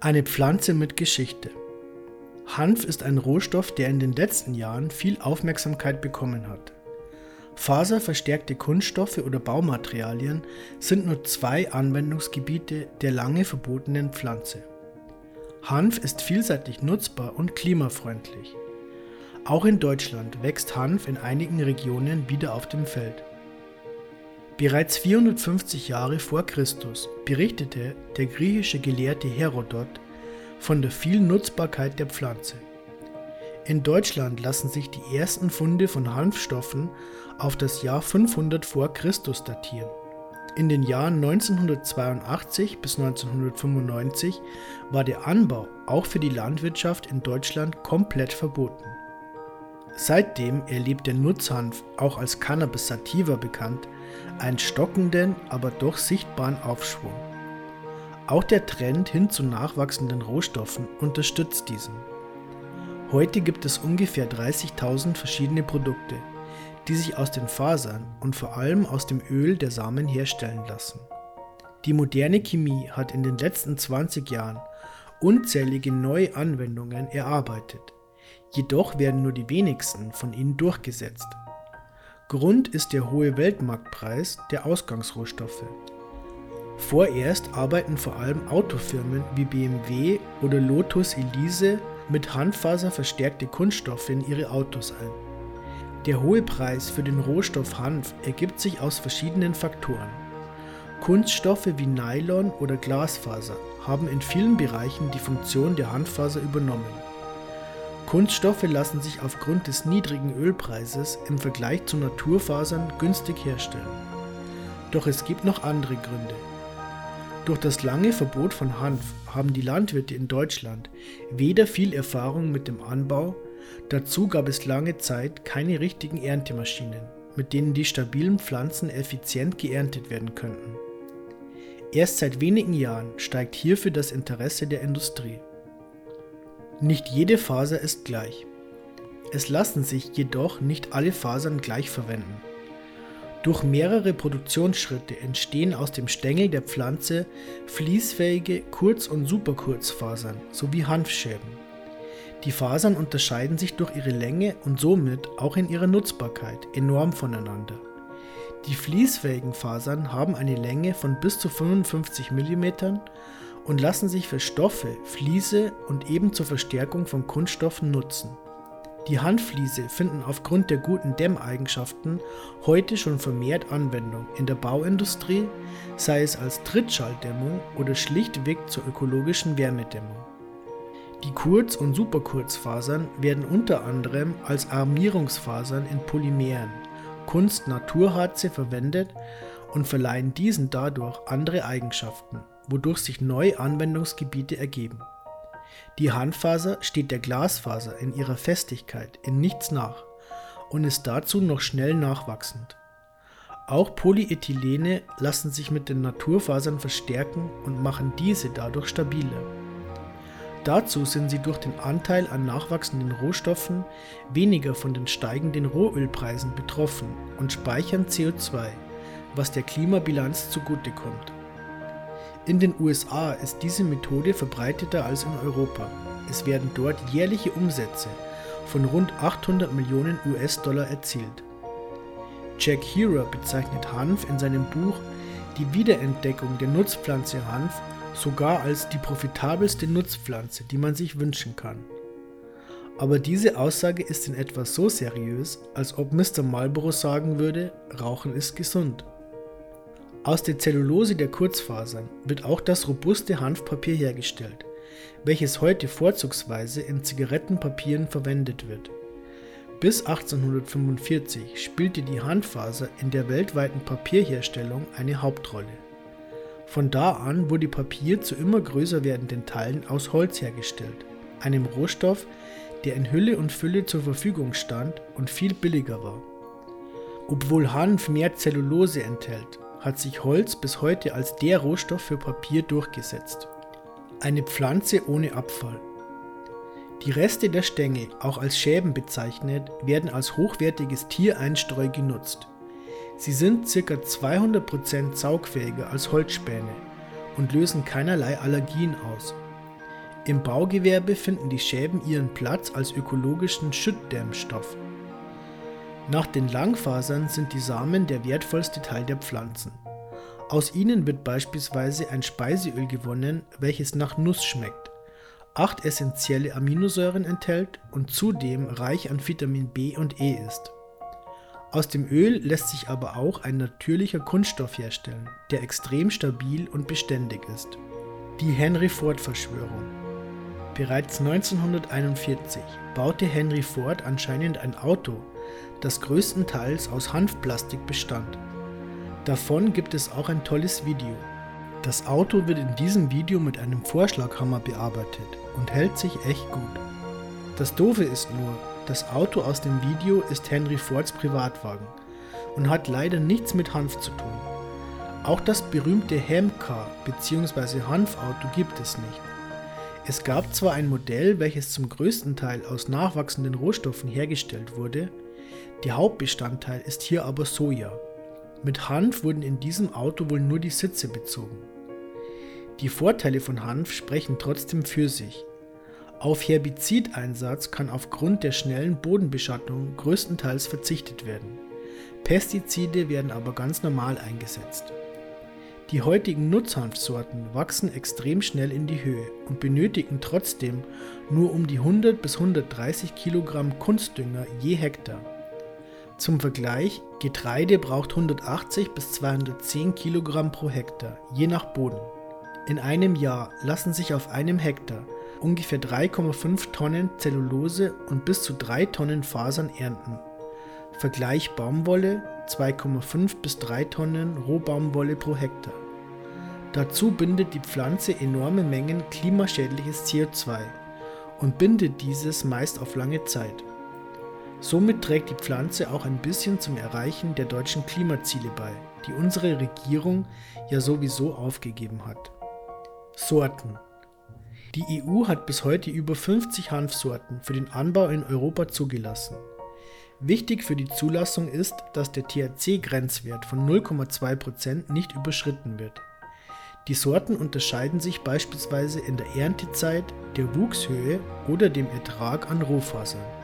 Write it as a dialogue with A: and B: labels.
A: Eine Pflanze mit Geschichte. Hanf ist ein Rohstoff, der in den letzten Jahren viel Aufmerksamkeit bekommen hat. Faserverstärkte Kunststoffe oder Baumaterialien sind nur zwei Anwendungsgebiete der lange verbotenen Pflanze. Hanf ist vielseitig nutzbar und klimafreundlich. Auch in Deutschland wächst Hanf in einigen Regionen wieder auf dem Feld. Bereits 450 Jahre vor Christus berichtete der griechische Gelehrte Herodot von der vielen Nutzbarkeit der Pflanze. In Deutschland lassen sich die ersten Funde von Hanfstoffen auf das Jahr 500 vor Christus datieren. In den Jahren 1982 bis 1995 war der Anbau auch für die Landwirtschaft in Deutschland komplett verboten. Seitdem erlebt der Nutzhanf, auch als Cannabis sativa bekannt, einen stockenden, aber doch sichtbaren Aufschwung. Auch der Trend hin zu nachwachsenden Rohstoffen unterstützt diesen. Heute gibt es ungefähr 30.000 verschiedene Produkte, die sich aus den Fasern und vor allem aus dem Öl der Samen herstellen lassen. Die moderne Chemie hat in den letzten 20 Jahren unzählige neue Anwendungen erarbeitet, jedoch werden nur die wenigsten von ihnen durchgesetzt. Grund ist der hohe Weltmarktpreis der Ausgangsrohstoffe. Vorerst arbeiten vor allem Autofirmen wie BMW oder Lotus Elise mit Handfaser verstärkte Kunststoffe in ihre Autos ein. Der hohe Preis für den Rohstoff Hanf ergibt sich aus verschiedenen Faktoren. Kunststoffe wie Nylon oder Glasfaser haben in vielen Bereichen die Funktion der Handfaser übernommen. Kunststoffe lassen sich aufgrund des niedrigen Ölpreises im Vergleich zu Naturfasern günstig herstellen. Doch es gibt noch andere Gründe. Durch das lange Verbot von Hanf haben die Landwirte in Deutschland weder viel Erfahrung mit dem Anbau, dazu gab es lange Zeit keine richtigen Erntemaschinen, mit denen die stabilen Pflanzen effizient geerntet werden könnten. Erst seit wenigen Jahren steigt hierfür das Interesse der Industrie. Nicht jede Faser ist gleich. Es lassen sich jedoch nicht alle Fasern gleich verwenden. Durch mehrere Produktionsschritte entstehen aus dem Stängel der Pflanze fließfähige Kurz- und Superkurzfasern sowie Hanfschäben. Die Fasern unterscheiden sich durch ihre Länge und somit auch in ihrer Nutzbarkeit enorm voneinander. Die fließfähigen Fasern haben eine Länge von bis zu 55 mm und lassen sich für Stoffe, Fliese und eben zur Verstärkung von Kunststoffen nutzen. Die Handfliese finden aufgrund der guten Dämmeigenschaften heute schon vermehrt Anwendung in der Bauindustrie, sei es als Trittschalldämmung oder schlichtweg zur ökologischen Wärmedämmung. Die Kurz- und Superkurzfasern werden unter anderem als Armierungsfasern in Polymeren, Kunst-Naturharze verwendet und verleihen diesen dadurch andere Eigenschaften wodurch sich neue Anwendungsgebiete ergeben. Die Handfaser steht der Glasfaser in ihrer Festigkeit in nichts nach und ist dazu noch schnell nachwachsend. Auch Polyethylene lassen sich mit den Naturfasern verstärken und machen diese dadurch stabiler. Dazu sind sie durch den Anteil an nachwachsenden Rohstoffen weniger von den steigenden Rohölpreisen betroffen und speichern CO2, was der Klimabilanz zugutekommt. In den USA ist diese Methode verbreiteter als in Europa. Es werden dort jährliche Umsätze von rund 800 Millionen US-Dollar erzielt. Jack Herer bezeichnet Hanf in seinem Buch Die Wiederentdeckung der Nutzpflanze Hanf sogar als die profitabelste Nutzpflanze, die man sich wünschen kann. Aber diese Aussage ist in etwa so seriös, als ob Mr. Marlboro sagen würde, Rauchen ist gesund. Aus der Zellulose der Kurzfasern wird auch das robuste Hanfpapier hergestellt, welches heute vorzugsweise in Zigarettenpapieren verwendet wird. Bis 1845 spielte die Hanffaser in der weltweiten Papierherstellung eine Hauptrolle. Von da an wurde Papier zu immer größer werdenden Teilen aus Holz hergestellt, einem Rohstoff, der in Hülle und Fülle zur Verfügung stand und viel billiger war. Obwohl Hanf mehr Zellulose enthält, hat sich Holz bis heute als der Rohstoff für Papier durchgesetzt. Eine Pflanze ohne Abfall. Die Reste der Stängel, auch als Schäben bezeichnet, werden als hochwertiges Tiereinstreu genutzt. Sie sind ca. 200% saugfähiger als Holzspäne und lösen keinerlei Allergien aus. Im Baugewerbe finden die Schäben ihren Platz als ökologischen Schüttdämmstoff. Nach den Langfasern sind die Samen der wertvollste Teil der Pflanzen. Aus ihnen wird beispielsweise ein Speiseöl gewonnen, welches nach Nuss schmeckt, acht essentielle Aminosäuren enthält und zudem reich an Vitamin B und E ist. Aus dem Öl lässt sich aber auch ein natürlicher Kunststoff herstellen, der extrem stabil und beständig ist. Die Henry Ford Verschwörung. Bereits 1941 baute Henry Ford anscheinend ein Auto, das größtenteils aus Hanfplastik bestand. Davon gibt es auch ein tolles Video. Das Auto wird in diesem Video mit einem Vorschlaghammer bearbeitet und hält sich echt gut. Das Doofe ist nur, das Auto aus dem Video ist Henry Fords Privatwagen und hat leider nichts mit Hanf zu tun. Auch das berühmte Hamcar bzw. Hanfauto gibt es nicht. Es gab zwar ein Modell, welches zum größten Teil aus nachwachsenden Rohstoffen hergestellt wurde, der Hauptbestandteil ist hier aber Soja. Mit Hanf wurden in diesem Auto wohl nur die Sitze bezogen. Die Vorteile von Hanf sprechen trotzdem für sich. Auf Herbizideinsatz kann aufgrund der schnellen Bodenbeschattung größtenteils verzichtet werden. Pestizide werden aber ganz normal eingesetzt. Die heutigen Nutzhanfsorten wachsen extrem schnell in die Höhe und benötigen trotzdem nur um die 100 bis 130 Kilogramm Kunstdünger je Hektar. Zum Vergleich, Getreide braucht 180 bis 210 Kilogramm pro Hektar, je nach Boden. In einem Jahr lassen sich auf einem Hektar ungefähr 3,5 Tonnen Zellulose und bis zu 3 Tonnen Fasern ernten. Vergleich Baumwolle 2,5 bis 3 Tonnen Rohbaumwolle pro Hektar. Dazu bindet die Pflanze enorme Mengen klimaschädliches CO2 und bindet dieses meist auf lange Zeit. Somit trägt die Pflanze auch ein bisschen zum Erreichen der deutschen Klimaziele bei, die unsere Regierung ja sowieso aufgegeben hat. Sorten Die EU hat bis heute über 50 Hanfsorten für den Anbau in Europa zugelassen. Wichtig für die Zulassung ist, dass der THC-Grenzwert von 0,2% nicht überschritten wird. Die Sorten unterscheiden sich beispielsweise in der Erntezeit, der Wuchshöhe oder dem Ertrag an Rohfasern.